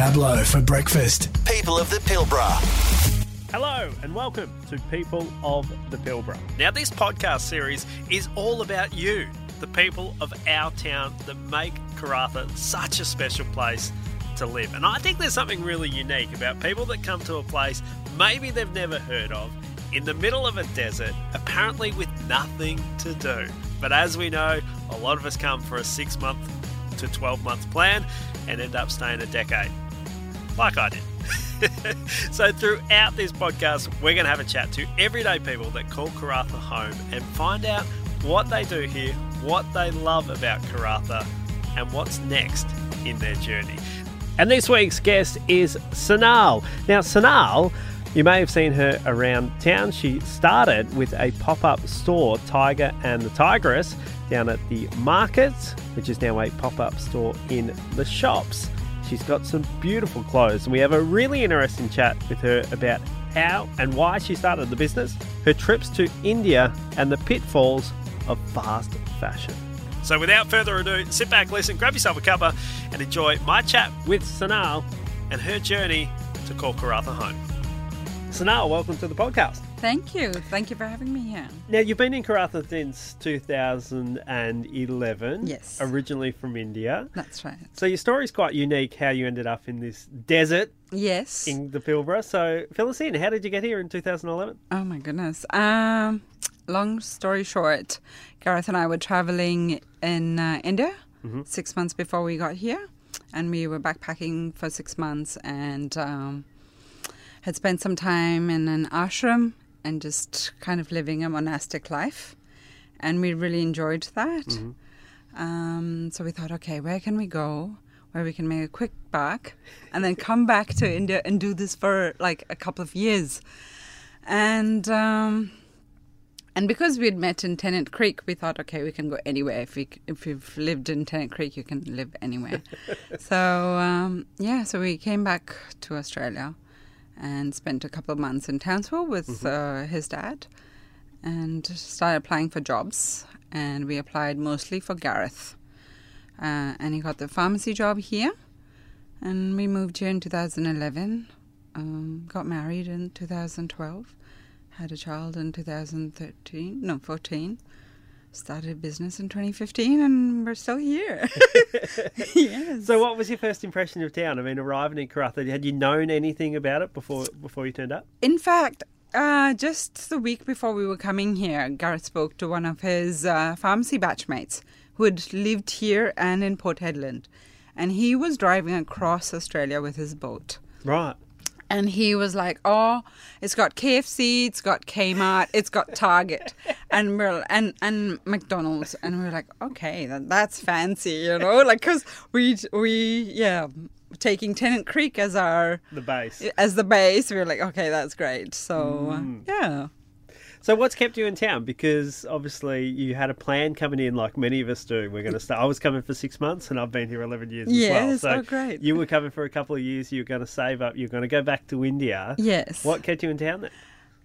Pablo for breakfast. People of the Pilbara. Hello and welcome to People of the Pilbara. Now, this podcast series is all about you, the people of our town that make Karratha such a special place to live. And I think there's something really unique about people that come to a place maybe they've never heard of, in the middle of a desert, apparently with nothing to do. But as we know, a lot of us come for a six month to 12 month plan and end up staying a decade, like I did. so, throughout this podcast, we're going to have a chat to everyday people that call Karratha home and find out what they do here, what they love about Karratha, and what's next in their journey. And this week's guest is Sanal. Now, Sanal, you may have seen her around town. She started with a pop up store, Tiger and the Tigress, down at the market, which is now a pop up store in the shops. She's got some beautiful clothes, and we have a really interesting chat with her about how and why she started the business, her trips to India, and the pitfalls of fast fashion. So, without further ado, sit back, listen, grab yourself a cuppa, and enjoy my chat with Sanal and her journey to call Karratha home. Sanal, welcome to the podcast. Thank you. Thank you for having me here. Now, you've been in Karratha since 2011. Yes. Originally from India. That's right. So, your story's quite unique how you ended up in this desert Yes. in the Pilbara. So, fill us in. How did you get here in 2011? Oh my goodness. Um, long story short, Gareth and I were traveling in uh, India six months before we got here, and we were backpacking for six months and um, had spent some time in an ashram and just kind of living a monastic life, and we really enjoyed that. Um, so we thought, okay, where can we go? Where we can make a quick buck and then come back to India and do this for like a couple of years. And um, and because we'd met in Tennant Creek, we thought, okay, we can go anywhere. If we if you've lived in Tennant Creek, you can live anywhere. so um, yeah, so we came back to Australia and spent a couple of months in Townsville with uh, his dad, and started applying for jobs. And we applied mostly for Gareth, uh, and he got the pharmacy job here. And we moved here in 2011. Um, got married in 2012 had a child in 2013, no, 14. Started a business in 2015, and we're still here. yes. So, what was your first impression of town? I mean, arriving in Karratha, had you known anything about it before before you turned up? In fact, uh, just the week before we were coming here, Gareth spoke to one of his uh, pharmacy batchmates who had lived here and in Port Hedland. And he was driving across Australia with his boat. Right. And he was like, "Oh, it's got KFC, it's got Kmart, it's got Target, and we're and and McDonald's." And we are like, "Okay, that, that's fancy, you know, like because we we yeah." Taking Tennant Creek as our The base. as the base, we were like, okay, that's great. So uh, yeah, So, what's kept you in town? Because obviously you had a plan coming in, like many of us do. We're going to start. I was coming for six months, and I've been here eleven years Yes, as well. oh, great. You were coming for a couple of years. You were going to save up. You're going to go back to India. yes. What kept you in town then?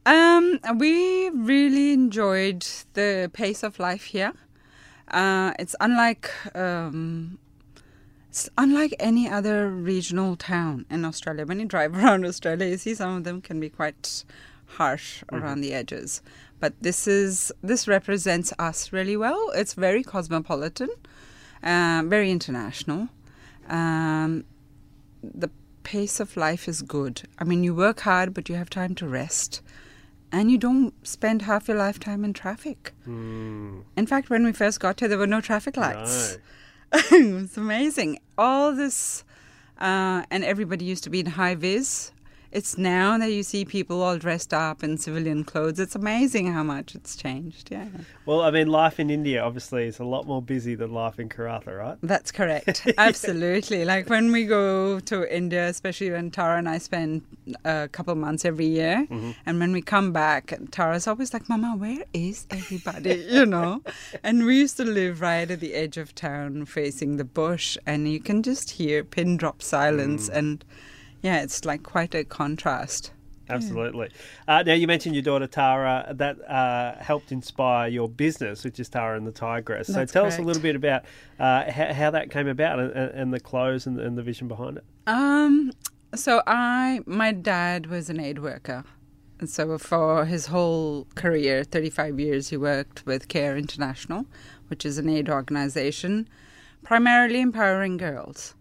Um, we really enjoyed the pace of life here. Uh, it's unlike um, it's unlike any other regional town in Australia. When you drive around Australia, you see some of them can be quite harsh around the edges. But this is this represents us really well. It's very cosmopolitan, uh, very international. Um, the pace of life is good. I mean, you work hard, but you have time to rest. And you don't spend half your lifetime in traffic. In fact, when we first got here, there were no traffic lights. it was amazing. All this, uh, and everybody used to be in high vis. It's now that you see people all dressed up in civilian clothes. It's amazing how much it's changed. Yeah. Well, I mean, life in India obviously is a lot more busy than life in Karratha, right? That's correct. Absolutely. Like when we go to India, especially when Tara and I spend a couple months every year, mm-hmm. and when we come back, Tara's always like, Mama, where is everybody? you know? And we used to live right at the edge of town facing the bush, and you can just hear pin drop silence. Mm. And yeah, it's like quite a contrast. absolutely. Uh, now you mentioned your daughter Tara. That uh, helped inspire your business, which is Tara and the Tigress. So That's tell us a little bit about uh, how, how that came about and, and the clothes and, and the vision behind it. Um, so I, my dad was an aid worker. And so for his whole career, 35 years, he worked with Care International, which is an aid organization, primarily empowering girls.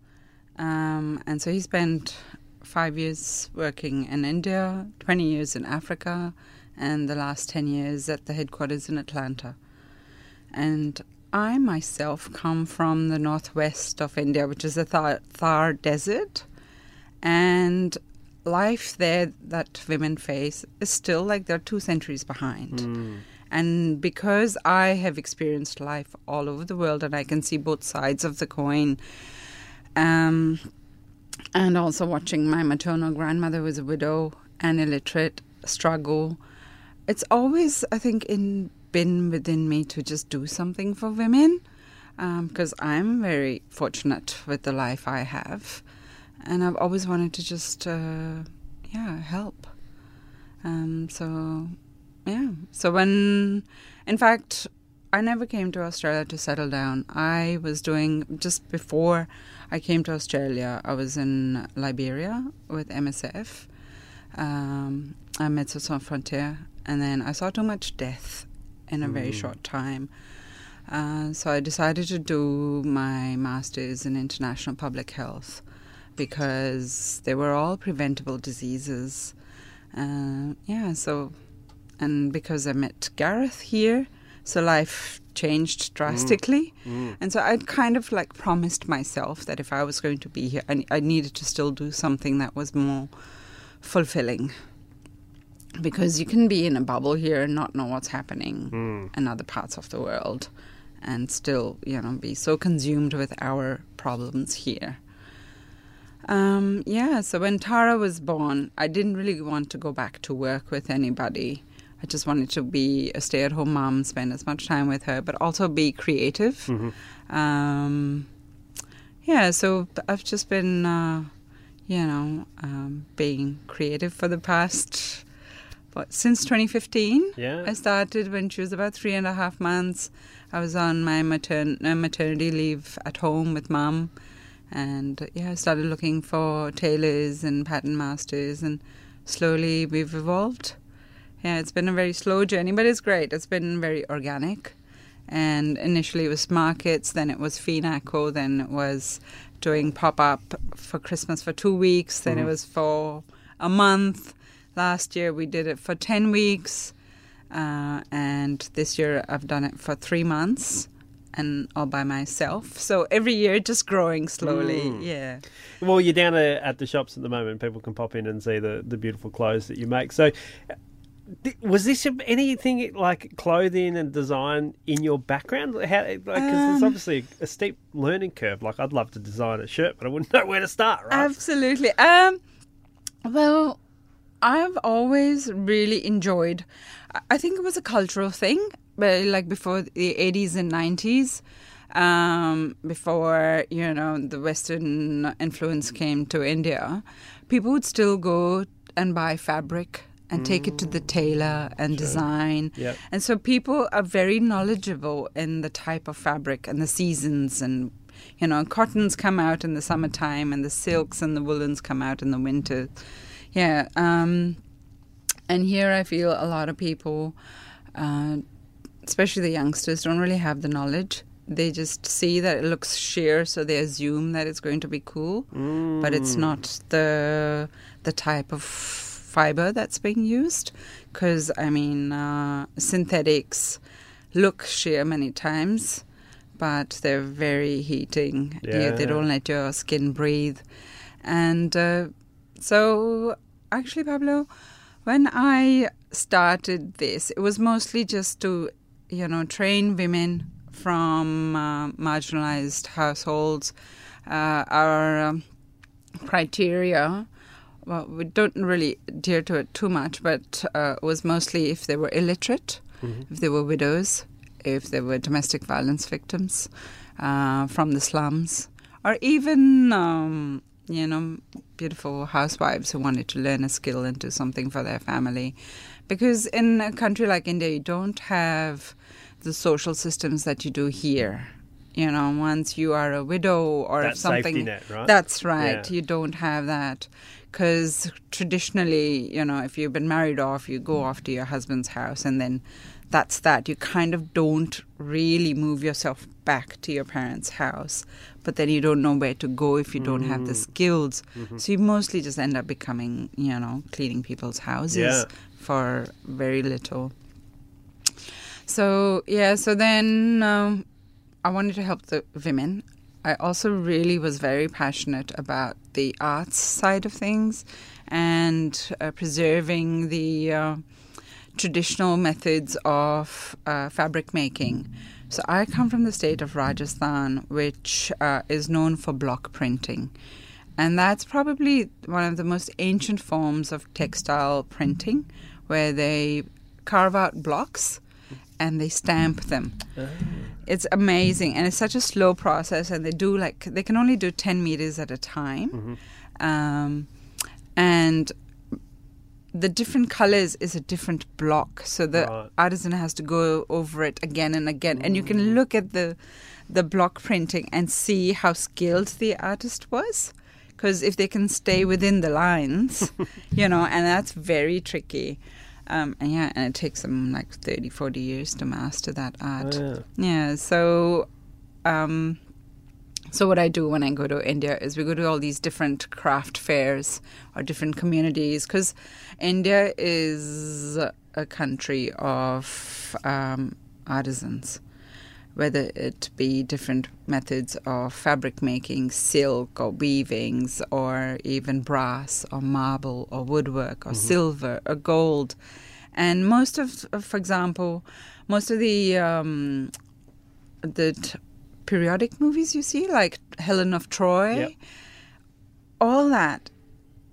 Um, and so he spent five years working in India, 20 years in Africa, and the last 10 years at the headquarters in Atlanta. And I myself come from the northwest of India, which is the Thar, Thar Desert. And life there that women face is still like they're two centuries behind. And because I have experienced life all over the world and I can see both sides of the coin, um, and also watching my maternal grandmother was a widow and illiterate struggle, it's always, I think, in been within me to just do something for women because I'm very fortunate with the life I have, and I've always wanted to just, uh, yeah, help. Um, so, yeah. So when, in fact, I never came to Australia to settle down. I was doing just before I came to Australia. I was in Liberia with MSF, um, at Médecins Sans Frontières, and then I saw too much death in a very short time. Uh, so I decided to do my master's in international public health because they were all preventable diseases. Uh, yeah, so and because I met Gareth here, so life changed drastically. Mm. Mm. And so I'd kind of like promised myself that if I was going to be here, I, I needed to still do something that was more fulfilling. Because you can be in a bubble here and not know what's happening mm. in other parts of the world and still, you know, be so consumed with our problems here. Um, yeah, so when Tara was born, I didn't really want to go back to work with anybody. I just wanted to be a stay at home mom, spend as much time with her, but also be creative. Um, yeah, so I've just been, uh, you know, um, being creative for the past, what, since 2015. Yeah. I started when she was about three and a half months. I was on my matern- uh, maternity leave at home with mom. And yeah, I started looking for tailors and pattern masters, and slowly we've evolved. Yeah, it's been a very slow journey, but it's great. It's been very organic. And initially it was markets, then it was Finaco, then it was doing pop up for Christmas for two weeks, then it was for a month. Last year we did it for 10 weeks. Uh, and this year I've done it for three months and all by myself. So every year just growing slowly. Yeah. Well, you're down at the shops at the moment. People can pop in and see the, the beautiful clothes that you make. So, th- was this anything like clothing and design in your background? How, like, because there's Um, obviously a steep learning curve. Like, I'd love to design a shirt, but I wouldn't know where to start. Right? Absolutely. Um, well, I've always really enjoyed. I- I think it was a cultural thing, but like before the eighties and nineties, um, before you know the Western influence came to India, people would still go and buy fabric and take it to the tailor and design. Yep. And so people are very knowledgeable in the type of fabric and the seasons and you know, cottons come out in the summertime and the silks and the woolens come out in the winter. Yeah. Um, and here I feel a lot of people, uh, especially the youngsters, don't really have the knowledge. They just see that it looks sheer, so they assume that it's going to be cool, but it's not the the type of fiber that's being used. Because I mean, uh, synthetics look sheer many times, but they're very heating. Yeah, they Yeah. don't let your skin breathe, and uh, so actually, Pablo, when I started this, it was mostly just to, you know, train women from uh, marginalized households. Uh, our um, criteria, well, we don't really adhere to it too much, but uh, was mostly if they were illiterate, if they were widows, if they were domestic violence victims uh, from the slums, or even, um, you know, beautiful housewives who wanted to learn a skill and do something for their family. Because in a country like India, you don't have the social systems that you do here. You know, once you are a widow or That something. safety net, right? That's right. Yeah. You don't have that. Because traditionally, you know, if you've been married off, you go off to your husband's house and then that's that. You kind of don't really move yourself back to your parents' house, but then you don't know where to go if you don't have Mm. the skills. Mm-hmm. So you mostly just end up becoming, you know, cleaning people's houses Yeah. for very little. So, yeah, so then um, I wanted to help the women. I also really was very passionate about the arts side of things and uh, preserving the uh, traditional methods of uh, fabric making. So I come from the state of Rajasthan, which uh, is known for block printing. And that's probably one of the most ancient forms of textile printing, where they carve out blocks and they stamp them. It's amazing, and it's such a slow process. And they do like they can only do ten meters at a time, um, and the different colors is a different block. So the Right. artisan has to go over it again and again, and you can look at the the block printing and see how skilled the artist was. Because if they can stay within the lines, you know, and that's very tricky. Um, and yeah, and it takes them like 30, 40 years to master that art. Yeah. Yeah, so um, so what I do when I go to India is we go to all these different craft fairs or different communities because India is a country of um, artisans, whether it be different methods of fabric making, silk or weavings, or even brass or marble or woodwork or silver or gold. And most of, for example, most of the um, the t- periodic movies you see, like Helen of Troy, Yep. all that,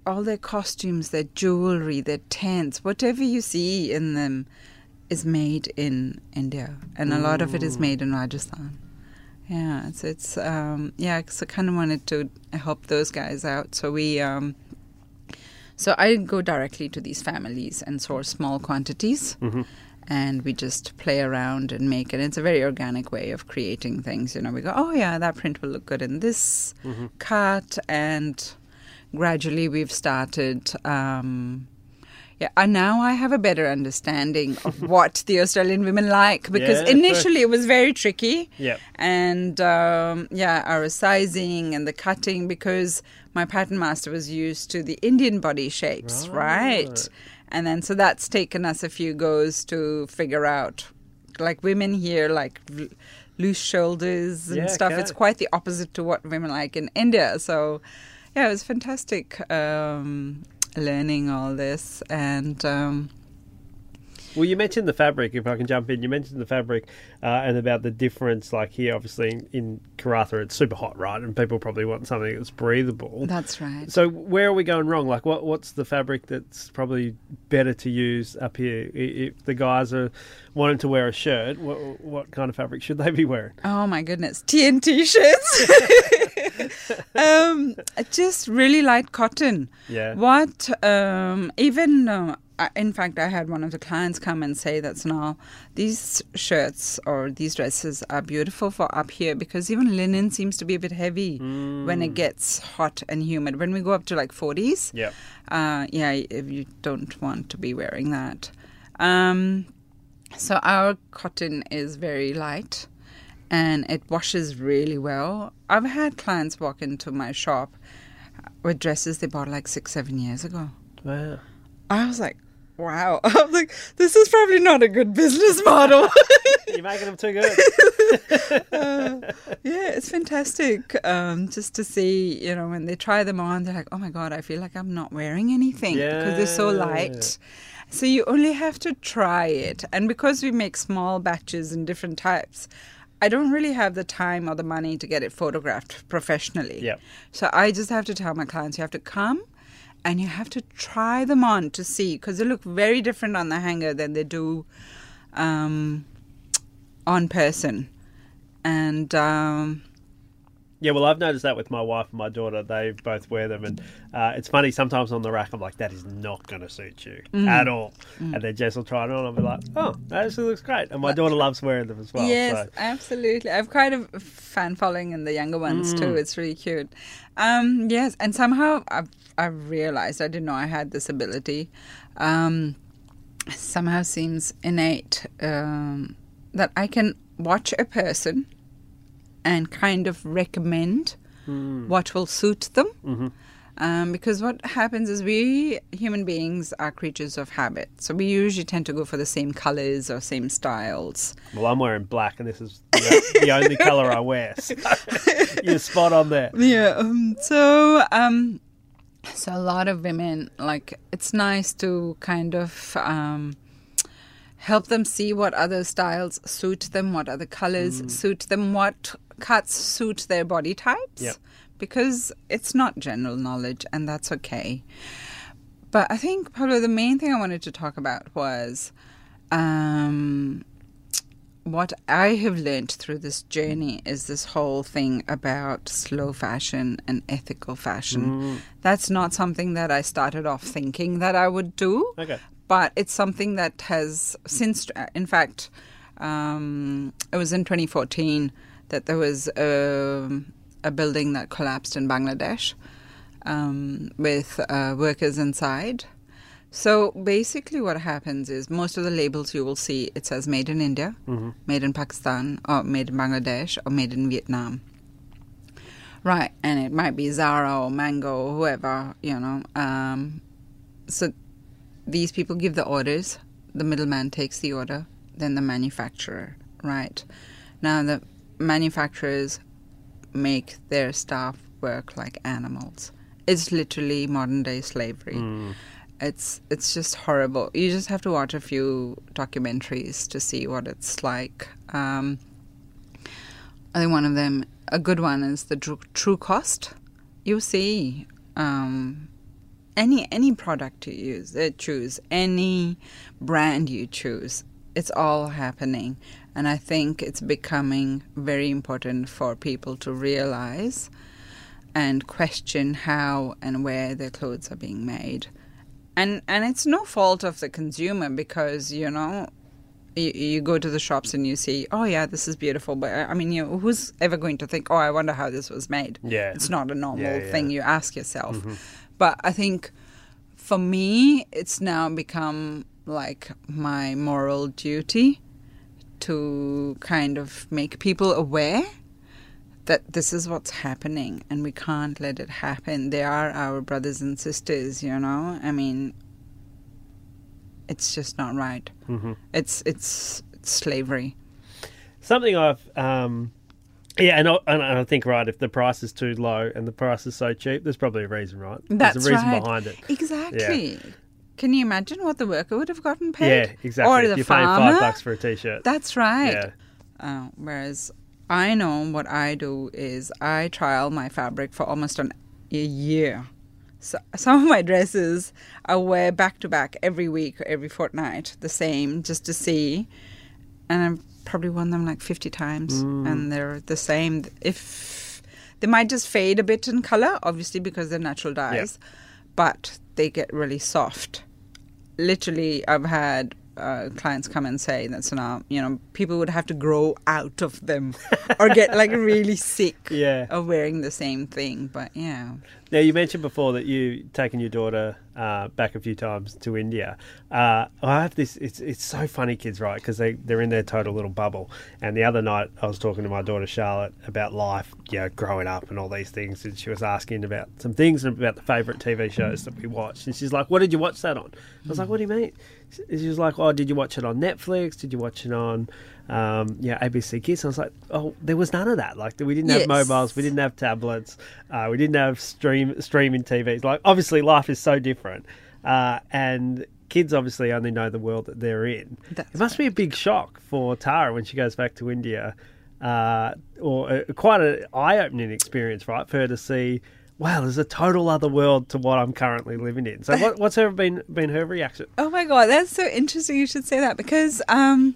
all their costumes, their jewelry, their tents, whatever you see in them is made in India, and a lot of it is made in Rajasthan. Yeah, so it's um, yeah. So I kind of wanted to help those guys out. So we um, so I go directly to these families and source small quantities, and we just play around and make it. It's a very organic way of creating things. You know, we go, oh yeah, that print will look good in this cut, and gradually we've started. Um, yeah, and now I have a better understanding of what the Australian women like because Yeah, true. initially it was very tricky Yep. and um, yeah, our sizing and the cutting because my pattern master was used to the Indian body shapes, right? Right. And then so that's taken us a few goes to figure out, like women here like loose shoulders and Yeah, stuff. okay. It's quite the opposite to what women like in India. So yeah, it was fantastic um, learning all this and. Um, Well, you mentioned the fabric. If I can jump in, you mentioned the fabric uh, and about the difference. Like here, obviously in, in Karratha, it's super hot, right? And people probably want something that's breathable. that's right. So where are we going wrong? Like, what what's the fabric that's probably better to use up here? If the guys are wanting to wear a shirt, what, what kind of fabric should they be wearing? Oh my goodness, TNT shirts. um, just really light cotton. Yeah. What? Um, even uh, in fact, I had one of the clients come and say that now these shirts or these dresses are beautiful for up here because even linen seems to be a bit heavy when it gets hot and humid. When we go up to like forties, Yep. uh, yeah, if you don't want to be wearing that. Um, so our cotton is very light and it washes really well. I've had clients walk into my shop with dresses they bought like six, seven years ago. Wow. I was like, wow. I was like, this is probably not a good business model. You're making them too good. yeah, it's fantastic um, just to see, you know, when they try them on, they're like, oh my God, I feel like I'm not wearing anything because they're so light. So you only have to try it. And because we make small batches and different types, I don't really have the time or the money to get it photographed professionally. Yep. So I just have to tell my clients, you have to come and you have to try them on to see because they look very different on the hanger than they do um, on person. And um, Yeah, well, I've noticed that with my wife and my daughter. They both wear them, and uh, it's funny. Sometimes on the rack, I'm like, "That is not going to suit you Mm. at all," and then Jess will try it on. and I'll be like, "Oh, that actually looks great." And my daughter loves wearing them as well. yes, so. absolutely. I've quite a fan following in the younger ones Mm. too. It's really cute. Um, yes, and somehow I've I've realized I didn't know I had this ability. Um, somehow seems innate um, that I can watch a person and kind of recommend what will suit them. Um, because what happens is we human beings are creatures of habit, so we usually tend to go for the same colors or same styles. Well, I'm wearing black, and this is the, the only color I wear. So you're spot on there. Yeah. Um, so, um, so a lot of women like it's nice to kind of um, help them see what other styles suit them, what other colors suit them, what cuts suit their body types. Yep. Because it's not general knowledge, and that's okay. But I think, Pablo, the main thing I wanted to talk about was um, what I have learned through this journey is this whole thing about slow fashion and ethical fashion. That's not something that I started off thinking that I would do, Okay. but it's something that has since, in fact, um, it was in 2014 that there was a, a building that collapsed in Bangladesh um, with uh, workers inside. So basically, what happens is most of the labels you will see it says made in India, made in Pakistan, or made in Bangladesh, or made in Vietnam. Right, and it might be Zara or Mango or whoever, you know. Um, so these people give the orders, the middleman takes the order, then the manufacturer, right? Now, the manufacturers make their staff work like animals. It's literally modern day slavery. It's it's just horrible. You just have to watch a few documentaries to see what it's like. Um, I think one of them, a good one, is the True, Cost. You see, um, any any product you use, uh, choose any brand you choose, it's all happening, and I think it's becoming very important for people to realize and question how and where their clothes are being made. And and it's no fault of the consumer because you know you, you go to the shops and you see oh yeah this is beautiful. But I mean you who's ever going to think oh I wonder how this was made? Yeah. it's not a normal Yeah, yeah. thing. You ask yourself. Mm-hmm. But I think for me it's now become like my moral duty to kind of make people aware that this is what's happening and we can't let it happen. They are our brothers and sisters, you know? I mean, it's just not right. hmm It's it's, it's slavery. Something I've, um, yeah, and I, and I think right if the price is too low and the price is so cheap, there's probably a reason, right? That's there's a reason right. behind it. Exactly. Can you imagine what the worker would have gotten paid? Yeah, exactly. Or the You're paying farmer? five bucks for a t-shirt. That's right. Yeah. Uh, whereas I know what I do is I trial my fabric for almost an, a year. So, some of my dresses I wear back to back every week or every fortnight, the same, just to see. And I've probably worn them like 50 times, mm. and they're the same. If they might just fade a bit in color, obviously because they're natural dyes, but they get really soft literally I've had uh, clients come and say that's now you know people would have to grow out of them or get like really sick Yeah. of wearing the same thing. But yeah, Now you mentioned before that you've taken your daughter uh, back a few times to India. Uh, I have this. It's it's so funny, kids, right? Because they they're in their total little bubble. And the other night, I was talking to my daughter Charlotte about life, you know, growing up and all these things, and she was asking about some things and about the favourite TV shows that we watched. And she's like, "What did you watch that on?" I was like, "What do you mean?" She was like, "Oh, did you watch it on Netflix? Did you watch it on?" Um, yeah, ABC Kids. And I was like, oh, there was none of that. Like, we didn't have Yes. mobiles, we didn't have tablets, uh, we didn't have stream streaming TVs. Like, obviously, life is so different, uh, and kids obviously only know the world that they're in. That's it must be a big shock for Tara when she goes back to India, uh, or uh, quite an eye-opening experience, right, for her to see. Wow, there's a total other world to what I'm currently living in. So, what, what's her been been her reaction? Oh my god, that's so interesting. You should say that because um,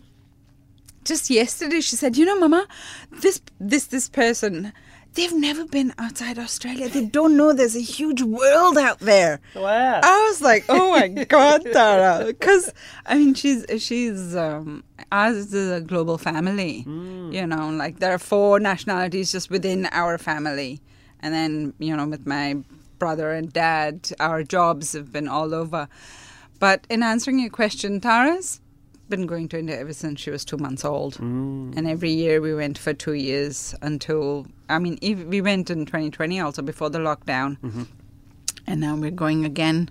just yesterday she said, "You know, Mama, this this this person, they've never been outside Australia. They don't know there's a huge world out there. Wow. I was like, oh my god, Tara, because I mean, she's she's um, ours is a global family. Mm. You know, like there are four nationalities just within our family, and then you know, with my brother and dad, our jobs have been all over. But in answering your question, Tara's been going to India ever since she was two months old. Mm. And every year we went for two years until, I mean, we went in 2020 also before the lockdown. And now we're going again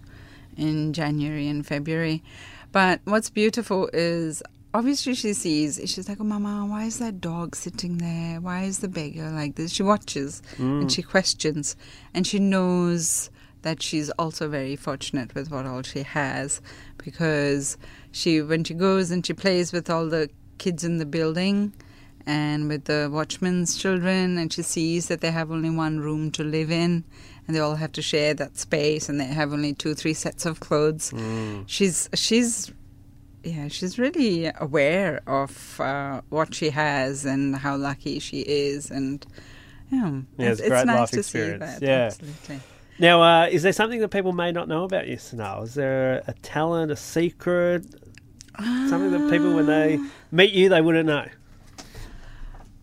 in January and February. But what's beautiful is obviously she sees, she's like, oh, Mama, why is that dog sitting there? Why is the beggar like this? She watches and she questions and she knows that she's also very fortunate with what all she has because she when she goes and she plays with all the kids in the building and with the watchman's children and she sees that they have only one room to live in and they all have to share that space and they have only two three sets of clothes Mm. she's she's yeah she's really aware of uh, what she has and how lucky she is and yeah, Yeah, it's it's, great nice life to experience. see that Yeah. absolutely Now, uh, is there something that people may not know about you, Sanal? Is there a talent, a secret, something that people, when they meet you, they wouldn't know?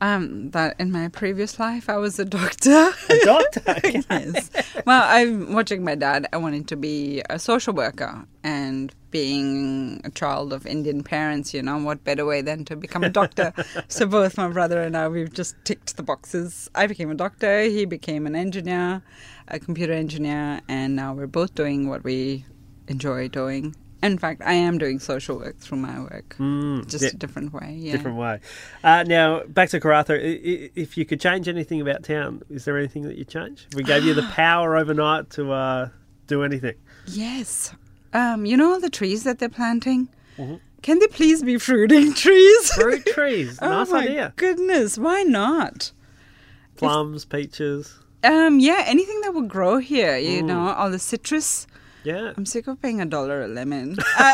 Um, that in my previous life I was a doctor. A doctor? Okay. yes. Well, I'm watching my dad. I wanted to be a social worker, and being a child of Indian parents, you know, what better way than to become a doctor? so both my brother and I, we've just ticked the boxes. I became a doctor. He became an engineer, a computer engineer, and now we're both doing what we enjoy doing. In fact, I am doing social work through my work, Mm, just yeah, a different way. Yeah. different way. Uh, now, back to Karratha. If you could change anything about town, is there anything that you change? If we gave you the power overnight to uh, do anything. Yes. Um, you know all the trees that they're planting? Mhm. Can they please be fruiting trees? Fruit trees. oh nice my idea. goodness, why not? Plums, peaches. Um, yeah, anything that will grow here, you Mm. know, all the citrus. Yeah. I'm sick of paying a dollar a lemon. Uh,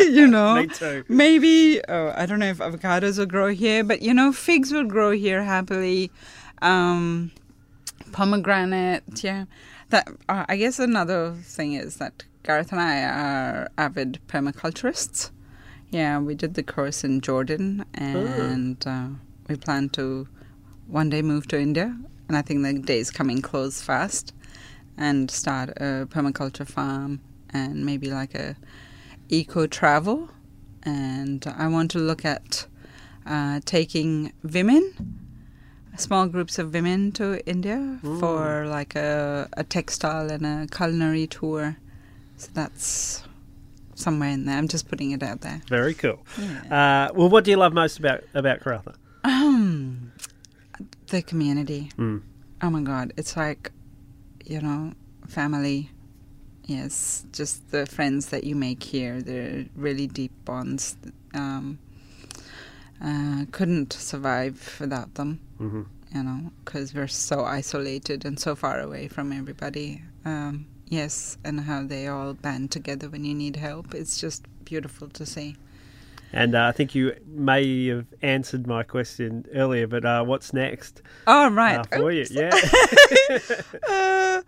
you know, Me too. maybe oh, I don't know if avocados will grow here, but you know, figs will grow here happily. Um, pomegranate, yeah. That uh, I guess another thing is that Gareth and I are avid permaculturists. Yeah, we did the course in Jordan, and uh, we plan to one day move to India. And I think the day is coming close fast, and start a permaculture farm and maybe like a eco travel. And I want to look at uh, taking women, small groups of women to India for like a, a textile and a culinary tour. So that's somewhere in there. I'm just putting it out there. Very cool. Yeah. Uh, well, what do you love most about about Karratha? Um, the community. Mm. Oh my God, it's like, you know, family. Yes, just the friends that you make here. They're really deep bonds. Um, uh, couldn't survive without them, hmm you know, because we're so isolated and so far away from everybody. Um, yes, and how they all band together when you need help. It's just beautiful to see. And uh, I think you may have answered my question earlier, but uh, what's next Oh, right. uh, for you? Yeah. uh,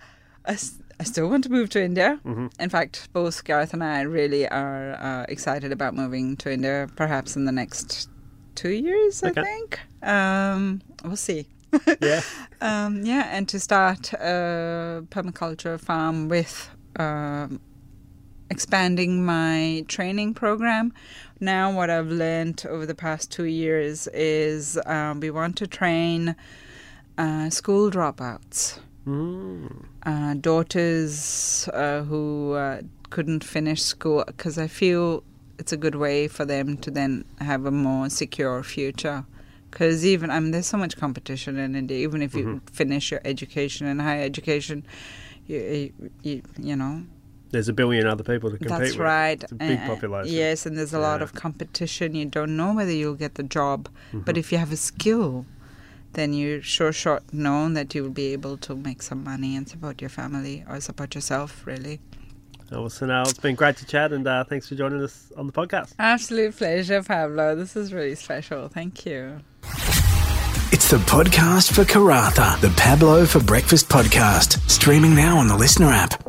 I, s- I still want to move to India. Mhm. In fact, both Gareth and I really are uh, excited about moving to India, perhaps in the next two years, Okay. I think. Um, we'll see. Yeah. Um, yeah, and to start a permaculture farm with um, expanding my training program. Now, what I've learned over the past two years is um, we want to train uh, school dropouts, Mm. uh, daughters uh, who uh, couldn't finish school, because I feel it's a good way for them to then have a more secure future. Because even I mean, there's so much competition in India. Even if you finish your education and higher education, you you, you know There's a billion other people to compete that's with. right. It's a big population. Yes, and there's a lot of competition. You don't know whether you'll get the job, but Mm-hmm. if you have a skill, then you're sure shot known that you will be able to make some money and support your family or support yourself. Really, Oh, well, Sunil, it's been great to chat, and uh, thanks for joining us on the podcast. absolute pleasure, Pablo. This is really special. Thank you. It's the podcast for Karratha, the Pablo for Breakfast podcast, streaming now on the Listener app.